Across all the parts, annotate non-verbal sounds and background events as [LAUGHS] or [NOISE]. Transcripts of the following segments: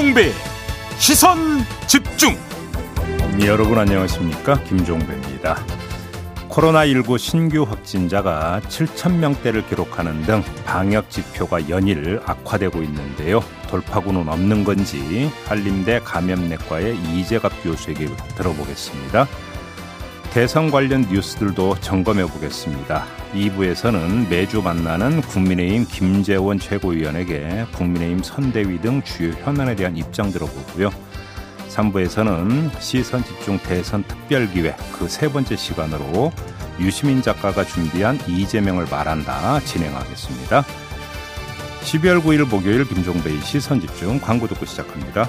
김종배 시선 집중. 여러분 안녕하십니까? 김종배입니다. 코로나19 신규 확진자가 7천명대를 기록하는 등 방역 지표가 연일 악화되고 있는데요. 돌파구는 없는 건지 한림대 감염내과의 이재갑 교수에게 들어보겠습니다 대선 관련 뉴스들도 점검해 보겠습니다. 2부에서는 매주 만나는 국민의힘 김재원 최고위원에게 국민의힘 선대위 등 주요 현안에 대한 입장 들어보고요. 3부에서는 시선 집중 대선 특별기획 그 세 번째 시간으로 유시민 작가가 준비한 이재명을 말한다 진행하겠습니다. 12월 9일 목요일 김종배의 시선 집중 광고 듣고 시작합니다.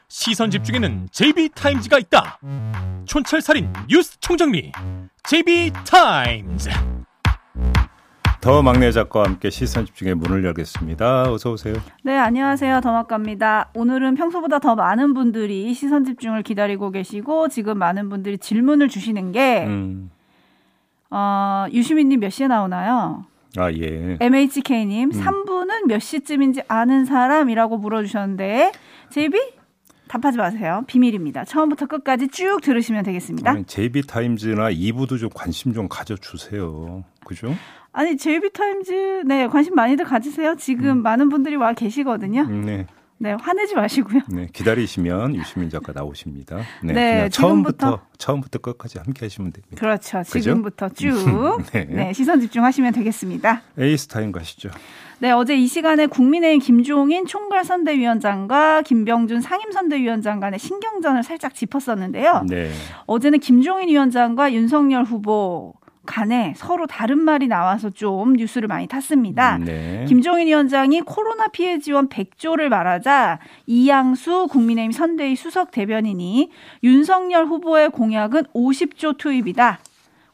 시선 집중에는 JB타임즈가 있다 촌철살인 뉴스 총정리 JB타임즈 더 막내 작가와 함께 시선 집중의 문을 열겠습니다. 어서 오세요. 네, 안녕하세요. 더막갑니다. 오늘은 평소보다 더 많은 분들이 시선 집중을 기다리고 계시고 지금 많은 분들이 질문을 주시는 게 음. 어, 유시민님 몇 시에 나오나요? 아, 예. MHK님, 음. 3부는 몇 시쯤인지 아는 사람이라고 물어주셨는데, 제비? 답하지 마세요. 비밀입니다. 처음부터 끝까지 쭉 들으시면 되겠습니다. 아니, JB타임즈나 2부도 좀 관심 좀 가져주세요. 그죠? 아니, JB타임즈, 네, 관심 많이들 가지세요. 지금 음. 많은 분들이 와 계시거든요. 음, 네. 네, 화내지 마시고요. 네, 기다리시면 유시민 작가 나오십니다. 네, 네 처음부터 처음부터 끝까지 함께 하시면 됩니다. 그렇죠. 지금부터 그죠? 쭉 네. 네. 시선 집중하시면 되겠습니다. JB타임즈 가시죠. 네, 어제 이 시간에 국민의힘 김종인 총괄 선대위원장과 김병준 상임 선대위원장 간의 신경전을 살짝 짚었었는데요. 네. 어제는 김종인 위원장과 윤석열 후보 간에 서로 다른 말이 나와서 좀 뉴스를 많이 탔습니다. 음, 네. 김종인 위원장이 코로나 피해 지원 100조를 말하자 이양수 국민의힘 선대위 수석 대변인이 윤석열 후보의 공약은 50조 투입이다.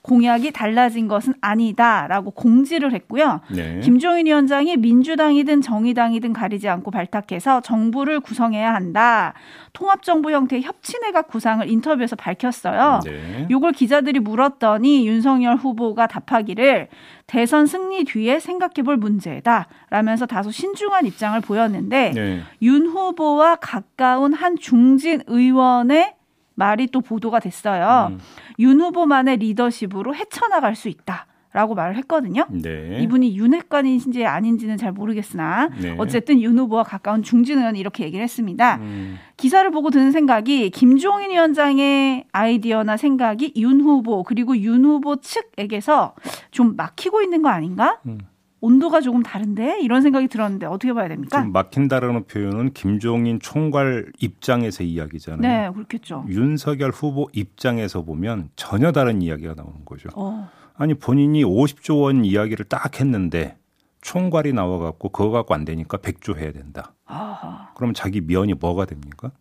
공약이 달라진 것은 아니다라고 공지를 했고요. 네. 김종인 위원장이 민주당이든 정의당이든 가리지 않고 발탁해서 정부를 구성해야 한다. 통합정부 형태의 협치내각 구상을 인터뷰에서 밝혔어요. 네. 이걸 기자들이 물었더니 윤석열 후보가 답하기를 대선 승리 뒤에 생각해 볼 문제다. 라면서 다소 신중한 입장을 보였는데 네. 윤 후보와 가까운 한 중진 의원의 말이 또 보도가 됐어요. 음. 윤 후보만의 리더십으로 헤쳐나갈 수 있다. 라고 말을 했거든요. 네. 이분이 윤핵관인지 아닌지는 잘 모르겠으나 네. 어쨌든 윤 후보와 가까운 중진 의원이 이렇게 얘기를 했습니다. 음. 기사를 보고 드는 생각이 김종인 위원장의 아이디어나 생각이 윤 후보 그리고 윤 후보 측에게서 좀 막히고 있는 거 아닌가? 음. 온도가 조금 다른데 이런 생각이 들었는데 어떻게 봐야 됩니까? 좀 막힌다라는 표현은 김종인 총괄 입장에서 이야기잖아요. 네, 그렇겠죠. 윤석열 후보 입장에서 보면 전혀 다른 이야기가 나오는 거죠. 어. 아니 본인이 50조 원 이야기를 딱 했는데 총괄이 나와갖고 그거 갖고 안 되니까 100조 해야 된다. 아하. 그럼 자기 면이 뭐가 됩니까?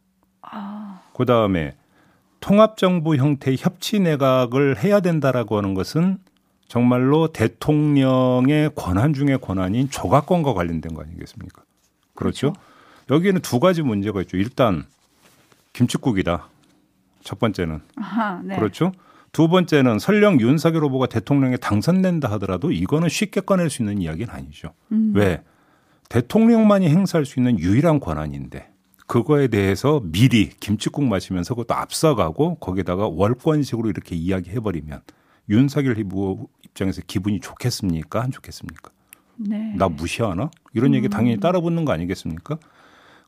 아. 그 다음에 통합정부 형태의 협치 내각을 해야 된다라고 하는 것은 정말로 대통령의 권한 중의 권한인 조각권과 관련된 거 아니겠습니까? 그렇죠? 그렇죠. 여기에는 두 가지 문제가 있죠. 일단 김치국이다. 첫 번째는 아하, 네. 그렇죠. 두 번째는 설령 윤석열 후보가 대통령에 당선된다 하더라도 이거는 쉽게 꺼낼 수 있는 이야기는 아니죠. 음. 왜? 대통령만이 행사할 수 있는 유일한 권한인데 그거에 대해서 미리 김치국 마시면서 그것도 앞서가고 거기다가 월권식으로 이렇게 이야기해버리면 윤석열 후보 입장에서 기분이 좋겠습니까? 안 좋겠습니까? 네. 나 무시하나? 이런 얘기 당연히 음. 따라붙는 거 아니겠습니까?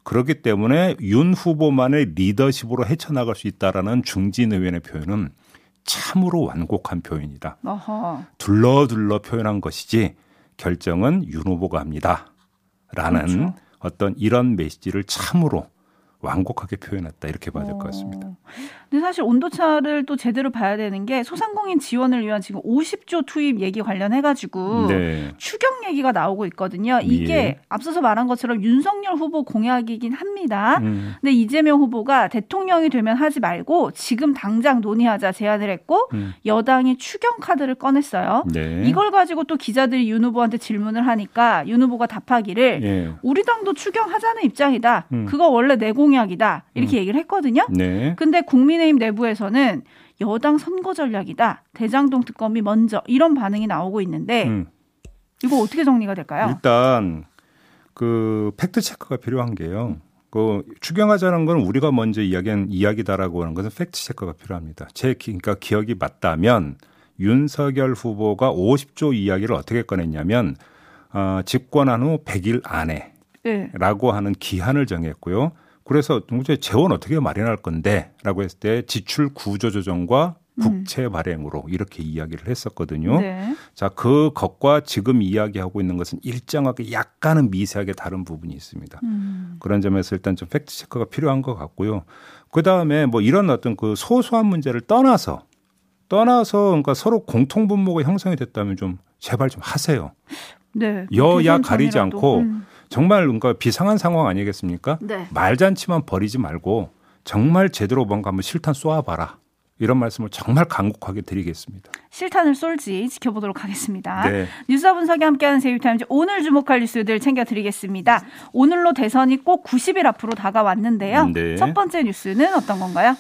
그렇기 때문에 윤 후보만의 리더십으로 헤쳐나갈 수 있다라는 중진 의원의 표현은 참으로 완곡한 표현이다. 어허. 둘러둘러 표현한 것이지 결정은 윤 후보가 합니다. 라는 그렇죠. 어떤 이런 메시지를 참으로 완곡하게 표현했다 이렇게 봐야 될 것 같습니다. 어. 근데 사실 온도차를 또 제대로 봐야 되는 게 소상공인 지원을 위한 지금 50조 투입 얘기 관련해 가지고 네. 추경 얘기가 나오고 있거든요. 이게 예. 앞서서 말한 것처럼 윤석열 후보 공약이긴 합니다. 음. 근데 이재명 후보가 대통령이 되면 하지 말고 지금 당장 논의하자 제안을 했고 음. 여당이 추경 카드를 꺼냈어요. 네. 이걸 가지고 또 기자들이 윤 후보한테 질문을 하니까 윤 후보가 답하기를 예. 우리 당도 추경하자는 입장이다. 음. 그거 원래 내공 공약이다 이렇게 음. 얘기를 했거든요. 네. 근데 국민의힘 내부에서는 여당 선거 전략이다. 대장동 특검이 먼저 이런 반응이 나오고 있는데 음. 이거 어떻게 정리가 될까요? 일단 그 팩트 체크가 필요한 게요. 그 추경하자는 건 우리가 먼저 이야기한 이야기다라고 하는 것은 팩트 체크가 필요합니다. 제 그러니까 기억이 맞다면 윤석열 후보가 50조 이야기를 어떻게 꺼냈냐면 어, 집권한 후 100일 안에라고 네. 하는 기한을 정했고요. 그래서 도대체 재원 어떻게 마련할 건데라고 했을 때 지출 구조 조정과 음. 국채 발행으로 이렇게 이야기를 했었거든요. 네. 자, 그 것과 지금 이야기하고 있는 것은 일정하게 약간은 미세하게 다른 부분이 있습니다. 음. 그런 점에서 일단 좀 팩트 체크가 필요한 것 같고요. 그 다음에 뭐 이런 어떤 그 소소한 문제를 떠나서 떠나서 그러니까 서로 공통 분모가 형성이 됐다면 좀 제발 좀 하세요. 네. 여야 가리지 않고 음. 정말 뭔가 비상한 상황 아니겠습니까? 네. 말잔치만 버리지 말고 정말 제대로 뭔가 한번 실탄 쏘아봐라. 이런 말씀을 정말 간곡하게 드리겠습니다. 실탄을 쏠지 지켜보도록 하겠습니다. 네. 뉴스와 분석이 함께하는 세이타임즈 오늘 주목할 뉴스들 챙겨드리겠습니다. 오늘로 대선이 꼭 90일 앞으로 다가왔는데요. 네. 첫 번째 뉴스는 어떤 건가요?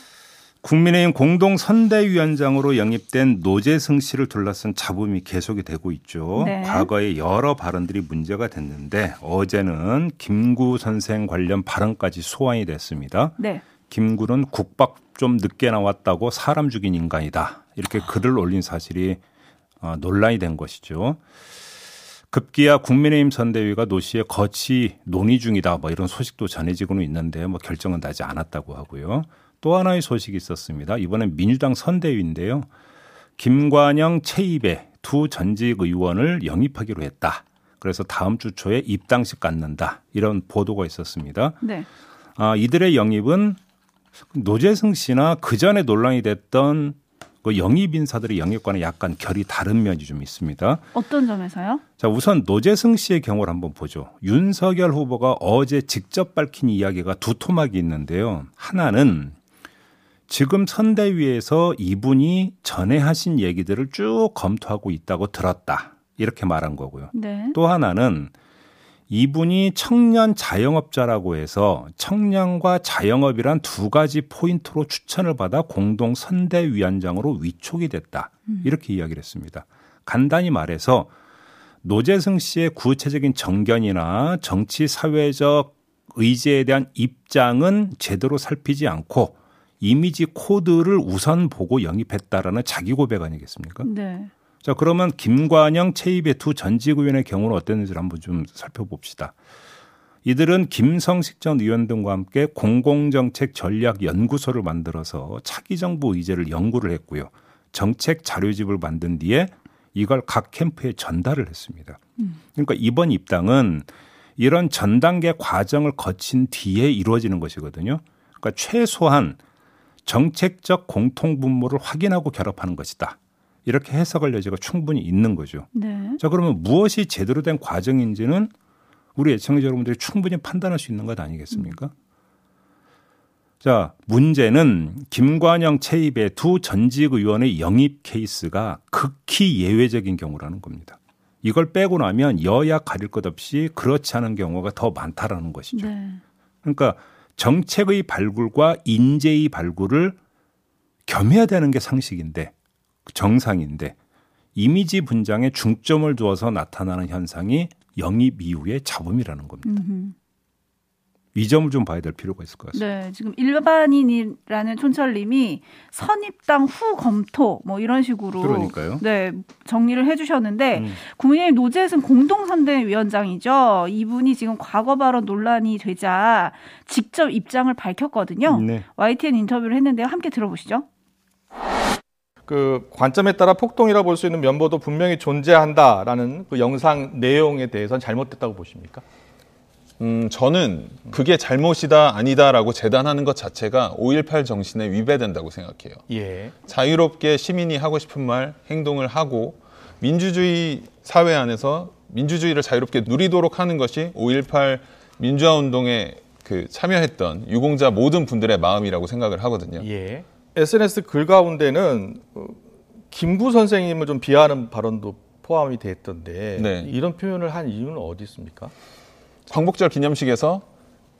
국민의힘 공동 선대위원장으로 영입된 노재승 씨를 둘러싼 잡음이 계속이 되고 있죠. 네. 과거에 여러 발언들이 문제가 됐는데 어제는 김구 선생 관련 발언까지 소환이 됐습니다. 네. 김구는 국밥 좀 늦게 나왔다고 사람 죽인 인간이다. 이렇게 글을 올린 사실이 어, 논란이 된 것이죠. 급기야 국민의힘 선대위가 노 씨의 거치 논의 중이다. 뭐 이런 소식도 전해지고는 있는데 뭐 결정은 나지 않았다고 하고요. 또 하나의 소식이 있었습니다. 이번엔 민주당 선대위인데요. 김관영, 최입의 두 전직 의원을 영입하기로 했다. 그래서 다음 주 초에 입당식 갖는다. 이런 보도가 있었습니다. 네. 아, 이들의 영입은 노재승 씨나 그 전에 논란이 됐던 그 영입 인사들의 영입과는 약간 결이 다른 면이 좀 있습니다. 어떤 점에서요? 자, 우선 노재승 씨의 경우를 한번 보죠. 윤석열 후보가 어제 직접 밝힌 이야기가 두 토막이 있는데요. 하나는 지금 선대위에서 이분이 전에 하신 얘기들을 쭉 검토하고 있다고 들었다. 이렇게 말한 거고요. 네. 또 하나는 이분이 청년 자영업자라고 해서 청년과 자영업이란 두 가지 포인트로 추천을 받아 공동 선대위원장으로 위촉이 됐다. 음. 이렇게 이야기를 했습니다. 간단히 말해서 노재승 씨의 구체적인 정견이나 정치 사회적 의제에 대한 입장은 제대로 살피지 않고 이미지 코드를 우선 보고 영입했다라는 자기 고백 아니겠습니까? 네. 자, 그러면 김관영, 최입의 두 전직 의원의 경우는 어땠는지를 한번 좀 살펴봅시다. 이들은 김성식 전 의원 등과 함께 공공정책 전략 연구소를 만들어서 차기 정부 의제를 연구를 했고요. 정책 자료집을 만든 뒤에 이걸 각 캠프에 전달을 했습니다. 음. 그러니까 이번 입당은 이런 전 단계 과정을 거친 뒤에 이루어지는 것이거든요. 그러니까 최소한 정책적 공통 분모를 확인하고 결합하는 것이다. 이렇게 해석할 여지가 충분히 있는 거죠. 네. 자, 그러면 무엇이 제대로 된 과정인지는 우리 애청자 여러분들이 충분히 판단할 수 있는 것 아니겠습니까? 음. 자, 문제는 김관영 채입의 두 전직 의원의 영입 케이스가 극히 예외적인 경우라는 겁니다. 이걸 빼고 나면 여야 가릴 것 없이 그렇지 않은 경우가 더 많다라는 것이죠. 네. 그러니까 정책의 발굴과 인재의 발굴을 겸해야 되는 게 상식인데 정상인데 이미지 분장에 중점을 두어서 나타나는 현상이 영입 이후의 잡음이라는 겁니다. 음흠. 이 점을 좀 봐야 될 필요가 있을 것 같습니다. 네, 지금 일반인이라는 촌철님이 선입당 후 검토 뭐 이런 식으로 그러니까요. 네 정리를 해주셨는데 음. 국민의힘 노재승 공동선대위원장이죠. 이분이 지금 과거 발언 논란이 되자 직접 입장을 밝혔거든요. 네. YTN 인터뷰를 했는데요. 함께 들어보시죠. 그 관점에 따라 폭동이라 볼 수 있는 면모도 분명히 존재한다라는 그 영상 내용에 대해서는 잘못됐다고 보십니까? 음, 저는 그게 잘못이다 아니다라고 재단하는 것 자체가 5.18 정신에 위배된다고 생각해요. 예. 자유롭게 시민이 하고 싶은 말, 행동을 하고 민주주의 사회 안에서 민주주의를 자유롭게 누리도록 하는 것이 5.18 민주화 운동에 그 참여했던 유공자 모든 분들의 마음이라고 생각을 하거든요. 예. SNS 글 가운데는 어, 김구 선생님을 좀 비하하는 발언도 포함이 됐던데 네. 이런 표현을 한 이유는 어디 있습니까? 광복절 기념식에서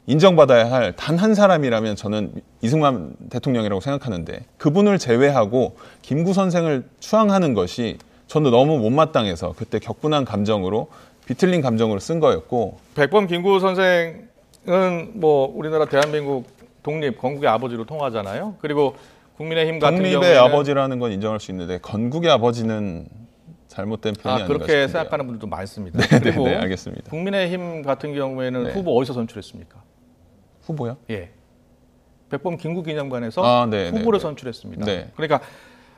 인정받아야 할 단 한 사람이라면 저는 이승만 대통령이라고 생각하는데 그분을 제외하고 김구 선생을 추앙하는 것이 저는 너무 못마땅해서 그때 격분한 감정으로 비틀린 감정으로 쓴 거였고 백범 김구 선생은 뭐 우리나라 대한민국 독립 건국의 아버지로 통하잖아요. 그리고 국민의힘 같은 독립의 경우에는 아버지라는 건 인정할 수 있는데 건국의 아버지는 잘못된 표현이 아, 그렇게. 생각하는 분들도 많습니다. 네, 네 그리고 네, 알겠습니다. 국민의힘 같은 경우에는 네. 후보 어디서 선출했습니까? 후보요? 예. 백범 김구기념관에서 아, 네, 네 후보를 네, 선출했습니다. 그러니까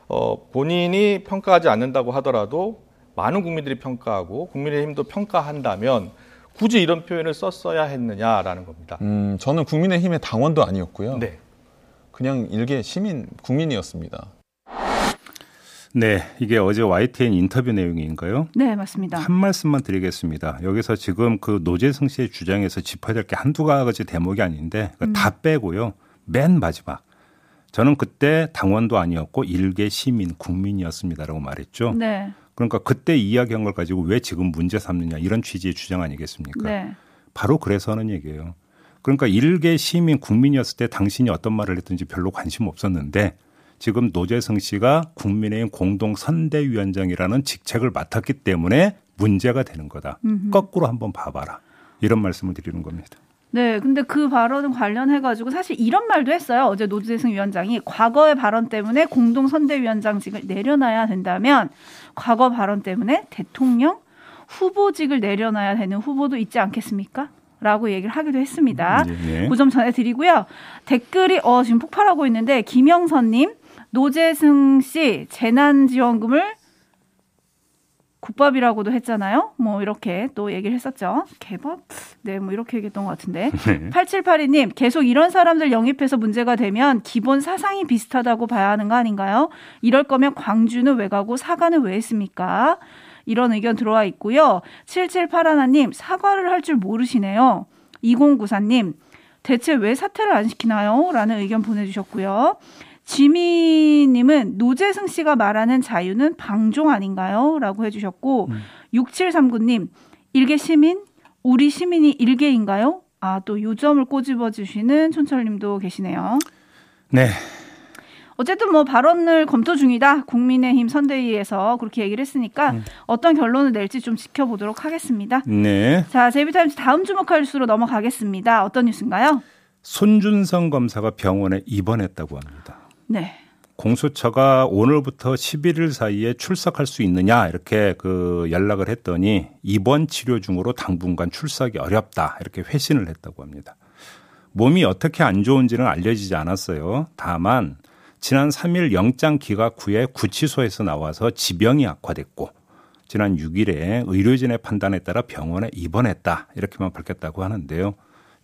어, 본인이 평가하지 않는다고 하더라도 많은 국민들이 평가하고 국민의힘도 평가한다면 굳이 이런 표현을 썼어야 했느냐라는 겁니다. 음, 저는 국민의힘의 당원도 아니었고요. 네. 그냥 일개 시민 국민이었습니다. 네, 이게 어제 YTN 인터뷰 내용인가요? 네, 맞습니다. 한 말씀만 드리겠습니다. 여기서 지금 그 노재승 씨의 주장에서 짚어야 될 게 한두 가지 대목이 아닌데 음. 다 빼고요. 맨 마지막. 저는 그때 당원도 아니었고 일개 시민 국민이었습니다라고 말했죠. 네. 그러니까 그때 이야기한 걸 가지고 왜 지금 문제 삼느냐 이런 취지의 주장 아니겠습니까? 네. 바로 그래서 하는 얘기예요. 그러니까 일개 시민 국민이었을 때 당신이 어떤 말을 했든지 별로 관심 없었는데 지금 노재성 씨가 국민의힘 공동 선대위원장이라는 직책을 맡았기 때문에 문제가 되는 거다. 음흠. 거꾸로 한번 봐봐라. 이런 말씀을 드리는 겁니다. 네, 근데 그 발언 관련해가지고 사실 이런 말도 했어요. 어제 노재승 위원장이 과거의 발언 때문에 공동 선대위원장직을 내려놔야 된다면 과거 발언 때문에 대통령 후보직을 내려놔야 되는 후보도 있지 않겠습니까? 라고 얘기를 하기도 했습니다. 네. 네. 그점 전해드리고요. 댓글이 어, 지금 폭발하고 있는데 김영선님 노재승 씨 재난지원금을 국밥이라고도 했잖아요. 뭐 이렇게 또 얘기를 했었죠. 개밥? 네, 뭐 이렇게 얘기했던 것 같은데. [LAUGHS] 네. 8782님, 계속 이런 사람들 영입해서 문제가 되면 기본 사상이 비슷하다고 봐야 하는 거 아닌가요? 이럴 거면 광주는 왜 가고 사과는 왜 했습니까? 이런 의견 들어와 있고요. 7781님, 사과를 할 줄 모르시네요. 2094님, 대체 왜 사퇴를 안 시키나요? 라는 의견 보내주셨고요. 지미님은 노재승 씨가 말하는 자유는 방종 아닌가요? 라고 해주셨고, 음. 6739님, 일개 시민? 우리 시민이 일개인가요? 아, 또 요점을 꼬집어 주시는 촌철님도 계시네요. 네. 어쨌든 뭐 발언을 검토 중이다. 국민의힘 선대위에서 그렇게 얘기를 했으니까 음. 어떤 결론을 낼지 좀 지켜보도록 하겠습니다. 네. 자, 제이비타임즈 다음 주목할 뉴스로 넘어가겠습니다. 어떤 뉴스인가요? 손준성 검사가 병원에 입원했다고 합니다. 네. 공수처가 오늘부터 11일 사이에 출석할 수 있느냐 이렇게 그 연락을 했더니 입원 치료 중으로 당분간 출석이 어렵다 이렇게 회신을 했다고 합니다. 몸이 어떻게 안 좋은지는 알려지지 않았어요. 다만 지난 3일 영장 기각 후에 구치소에서 나와서 지병이 악화됐고 지난 6일에 의료진의 판단에 따라 병원에 입원했다 이렇게만 밝혔다고 하는데요.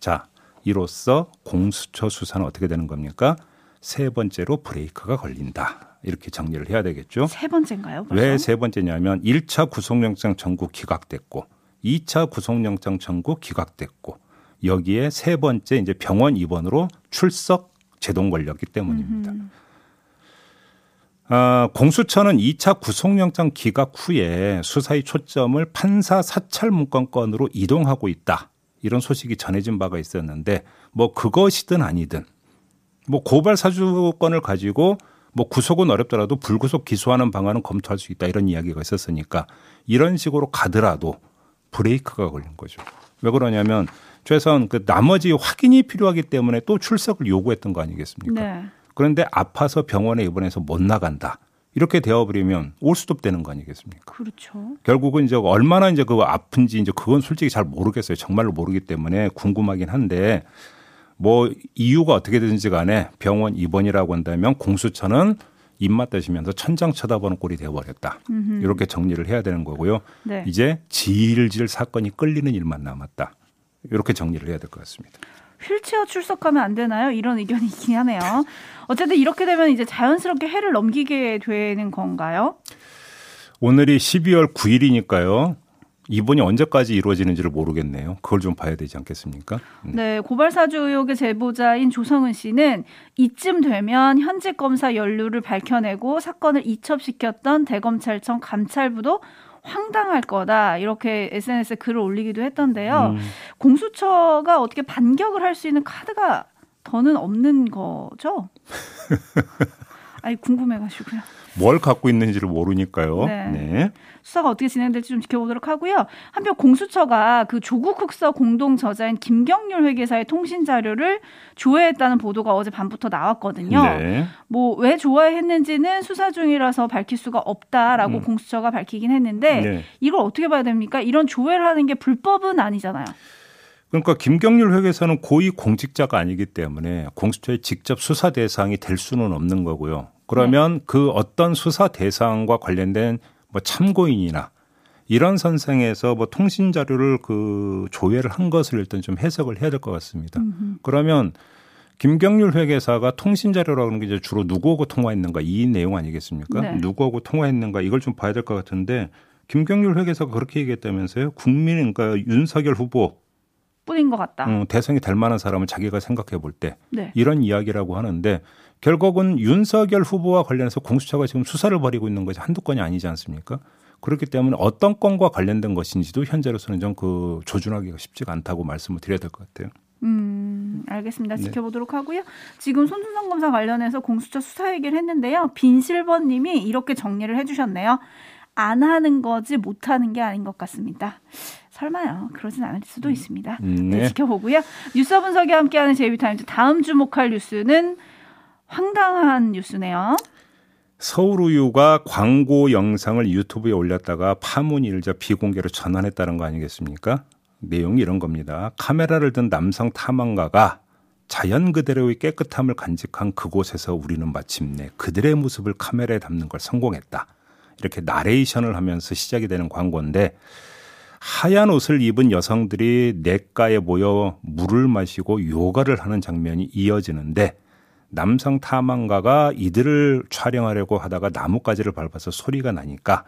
자, 이로써 공수처 수사는 어떻게 되는 겁니까? 세 번째로 브레이크가 걸린다. 이렇게 정리를 해야 되겠죠. 세 번째인가요? 왜 세 번째냐면 1차 구속영장 청구 기각됐고 2차 구속영장 청구 기각됐고 여기에 세 번째 이제 병원 입원으로 출석 제동 걸렸기 때문입니다. 음 어, 공수처는 2차 구속영장 기각 후에 수사의 초점을 판사 사찰 문건 건으로 이동하고 있다. 이런 소식이 전해진 바가 있었는데 뭐 그것이든 아니든 뭐 고발 사주권을 가지고 뭐 구속은 어렵더라도 불구속 기소하는 방안은 검토할 수 있다 이런 이야기가 있었으니까 이런 식으로 가더라도 브레이크가 걸린 거죠. 왜 그러냐면 최소한 그 나머지 확인이 필요하기 때문에 또 출석을 요구했던 거 아니겠습니까? 네. 그런데 아파서 병원에 입원해서 못 나간다. 이렇게 되어버리면 올 수도 되는 거 아니겠습니까? 그렇죠. 결국은 이제 얼마나 이제 그 아픈지 이제 그건 솔직히 잘 모르겠어요. 정말로 모르기 때문에 궁금하긴 한데 뭐 이유가 어떻게 되든지 간에 병원 입원이라고 한다면 공수처는 입맛 대시면서 천장 쳐다보는 꼴이 되어버렸다. 음흠. 이렇게 정리를 해야 되는 거고요. 네. 이제 질질 사건이 끌리는 일만 남았다. 이렇게 정리를 해야 될 것 같습니다. 휠체어 출석하면 안 되나요? 이런 의견이 있긴 하네요. 어쨌든 이렇게 되면 이제 자연스럽게 해를 넘기게 되는 건가요? 오늘이 12월 9일이니까요. 이번이 언제까지 이루어지는지를 모르겠네요. 그걸 좀 봐야 되지 않겠습니까? 네, 네 고발 사주 의혹의 제보자인 조성은 씨는 이쯤 되면 현직 검사 연루를 밝혀내고 사건을 이첩시켰던 대검찰청 감찰부도 황당할 거다 이렇게 SNS에 글을 올리기도 했던데요. 음. 공수처가 어떻게 반격을 할 수 있는 카드가 더는 없는 거죠? [LAUGHS] 아니 궁금해가지고요. 뭘 갖고 있는지를 모르니까요. 네. 네. 수사가 어떻게 진행될지 좀 지켜보도록 하고요. 한편 공수처가 그 조국 흑서 공동 저자인 김경률 회계사의 통신 자료를 조회했다는 보도가 어제 밤부터 나왔거든요. 네. 뭐왜 조회했는지는 수사 중이라서 밝힐 수가 없다라고 음. 공수처가 밝히긴 했는데 네. 이걸 어떻게 봐야 됩니까? 이런 조회를 하는 게 불법은 아니잖아요. 그러니까 김경률 회계사는 고위 공직자가 아니기 때문에 공수처의 직접 수사 대상이 될 수는 없는 거고요. 그러면 네. 그 어떤 수사 대상과 관련된 뭐 참고인이나 이런 선생에서 뭐 통신 자료를 그 조회를 한 것을 일단 좀 해석을 해야 될 것 같습니다. 음흠. 그러면 김경률 회계사가 통신 자료라고 하는 게 이제 주로 누구하고 통화했는가 이 내용 아니겠습니까? 네. 누구하고 통화했는가 이걸 좀 봐야 될 것 같은데 김경률 회계사가 그렇게 얘기했다면서요? 국민 그러니까 윤석열 후보 뿐인 것 같다. 음, 대상이 될 만한 사람을 자기가 생각해 볼때 네. 이런 이야기라고 하는데 결국은 윤석열 후보와 관련해서 공수처가 지금 수사를 벌이고 있는 것이 한두 건이 아니지 않습니까? 그렇기 때문에 어떤 건과 관련된 것인지도 현재로서는 좀 그 조준하기가 쉽지가 않다고 말씀을 드려야 될 것 같아요. 음, 알겠습니다. 네. 지켜보도록 네. 하고요. 지금 손준성 검사 관련해서 공수처 수사 얘기를 했는데요. 빈실버님이 이렇게 정리를 해주셨네요. 안 하는 거지 못하는 게 아닌 것 같습니다. 설마요. 그러진 않을 수도 음. 있습니다. 음, 네. 네, 지켜보고요. 뉴스 분석이 함께하는 제이비타임즈 다음 주목할 뉴스는 황당한 뉴스네요. 서울우유가 광고 영상을 유튜브에 올렸다가 파문이 일자 비공개로 전환했다는 거 아니겠습니까? 내용이 이런 겁니다. 카메라를 든 남성 탐험가가 자연 그대로의 깨끗함을 간직한 그곳에서 우리는 마침내 그들의 모습을 카메라에 담는 걸 성공했다. 이렇게 나레이션을 하면서 시작이 되는 광고인데 하얀 옷을 입은 여성들이 냇가에 모여 물을 마시고 요가를 하는 장면이 이어지는데 남성 탐험가가 이들을 촬영하려고 하다가 나뭇가지를 밟아서 소리가 나니까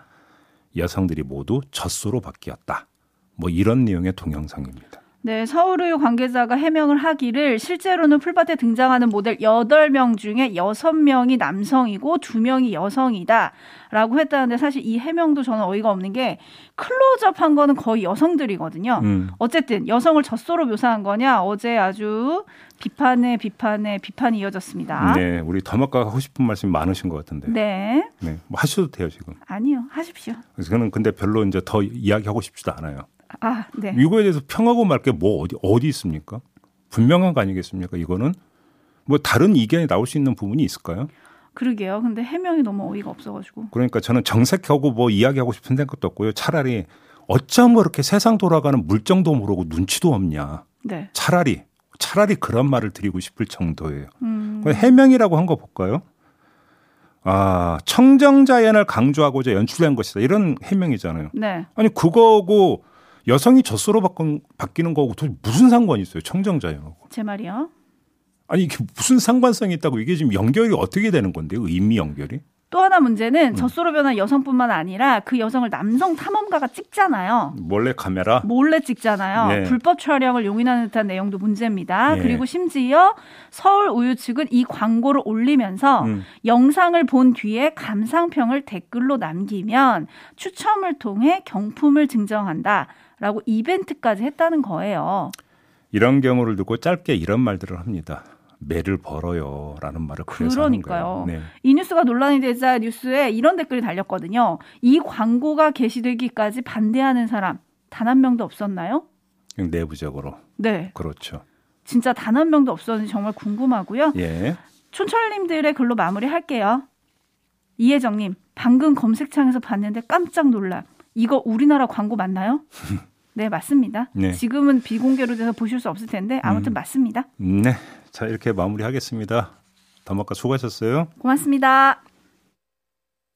여성들이 모두 젖소로 바뀌었다. 뭐 이런 내용의 동영상입니다. 네, 서울의 관계자가 해명을 하기를 실제로는 풀밭에 등장하는 모델 8명 중에 6명이 남성이고 2명이 여성이다. 라고 했다는데 사실 이 해명도 저는 어이가 없는 게 클로즈업 한 거는 거의 여성들이거든요. 음. 어쨌든 여성을 젖소로 묘사한 거냐 어제 아주 비판에 비판에 비판이 이어졌습니다. 네, 우리 더마가 하고 싶은 말씀이 많으신 것 같은데. 네. 네, 뭐 하셔도 돼요 지금. 아니요, 하십시오. 저는 근데 별로 이제 더 이야기하고 싶지도 않아요. 아, 네. 이거에 대해서 평하고 말 게 뭐 어디 어디 있습니까? 분명한 거 아니겠습니까? 이거는 뭐 다른 이견이 나올 수 있는 부분이 있을까요? 그러게요. 근데 해명이 너무 어이가 없어가지고. 그러니까 저는 정색하고 뭐 이야기하고 싶은 생각도 없고요. 차라리 어쩜 그렇게 세상 돌아가는 물정도 모르고 눈치도 없냐. 네. 차라리 차라리 그런 말을 드리고 싶을 정도예요. 음. 해명이라고 한 거 볼까요? 아, 청정자연을 강조하고자 연출된 것이다. 이런 해명이잖아요. 네. 아니, 그거고 여성이 젖소로 바뀌는 거하고 무슨 상관이 있어요? 청정자연하고. 제 말이요. 아니 이게 무슨 상관성이 있다고 이게 지금 연결이 어떻게 되는 건데요? 의미 연결이? 또 하나 문제는 음. 젖소로 변한 여성뿐만 아니라 그 여성을 남성 탐험가가 찍잖아요. 몰래 카메라? 몰래 찍잖아요. 네. 불법 촬영을 용인하는 듯한 내용도 문제입니다. 네. 그리고 심지어 서울 우유 측은 이 광고를 올리면서 음. 영상을 본 뒤에 감상평을 댓글로 남기면 추첨을 통해 경품을 증정한다 라고 이벤트까지 했다는 거예요. 이런 경우를 두고 짧게 이런 말들을 합니다. 매를 벌어요라는 말을 그래서 그러니까요. 네. 이 뉴스가 논란이 되자 뉴스에 이런 댓글이 달렸거든요. 이 광고가 게시되기까지 반대하는 사람 단 한 명도 없었나요? 내부적으로. 네. 그렇죠. 진짜 단 한 명도 없었는지 정말 궁금하고요. 예. 촌철님들의 글로 마무리할게요. 이혜정님, 방금 검색창에서 봤는데 깜짝 놀라. 이거 우리나라 광고 맞나요? [LAUGHS] 네, 맞습니다. 네. 지금은 비공개로 돼서 보실 수 없을 텐데 아무튼 음. 맞습니다. 네. 자, 이렇게 마무리하겠습니다. 더마카 수고하셨어요. 고맙습니다.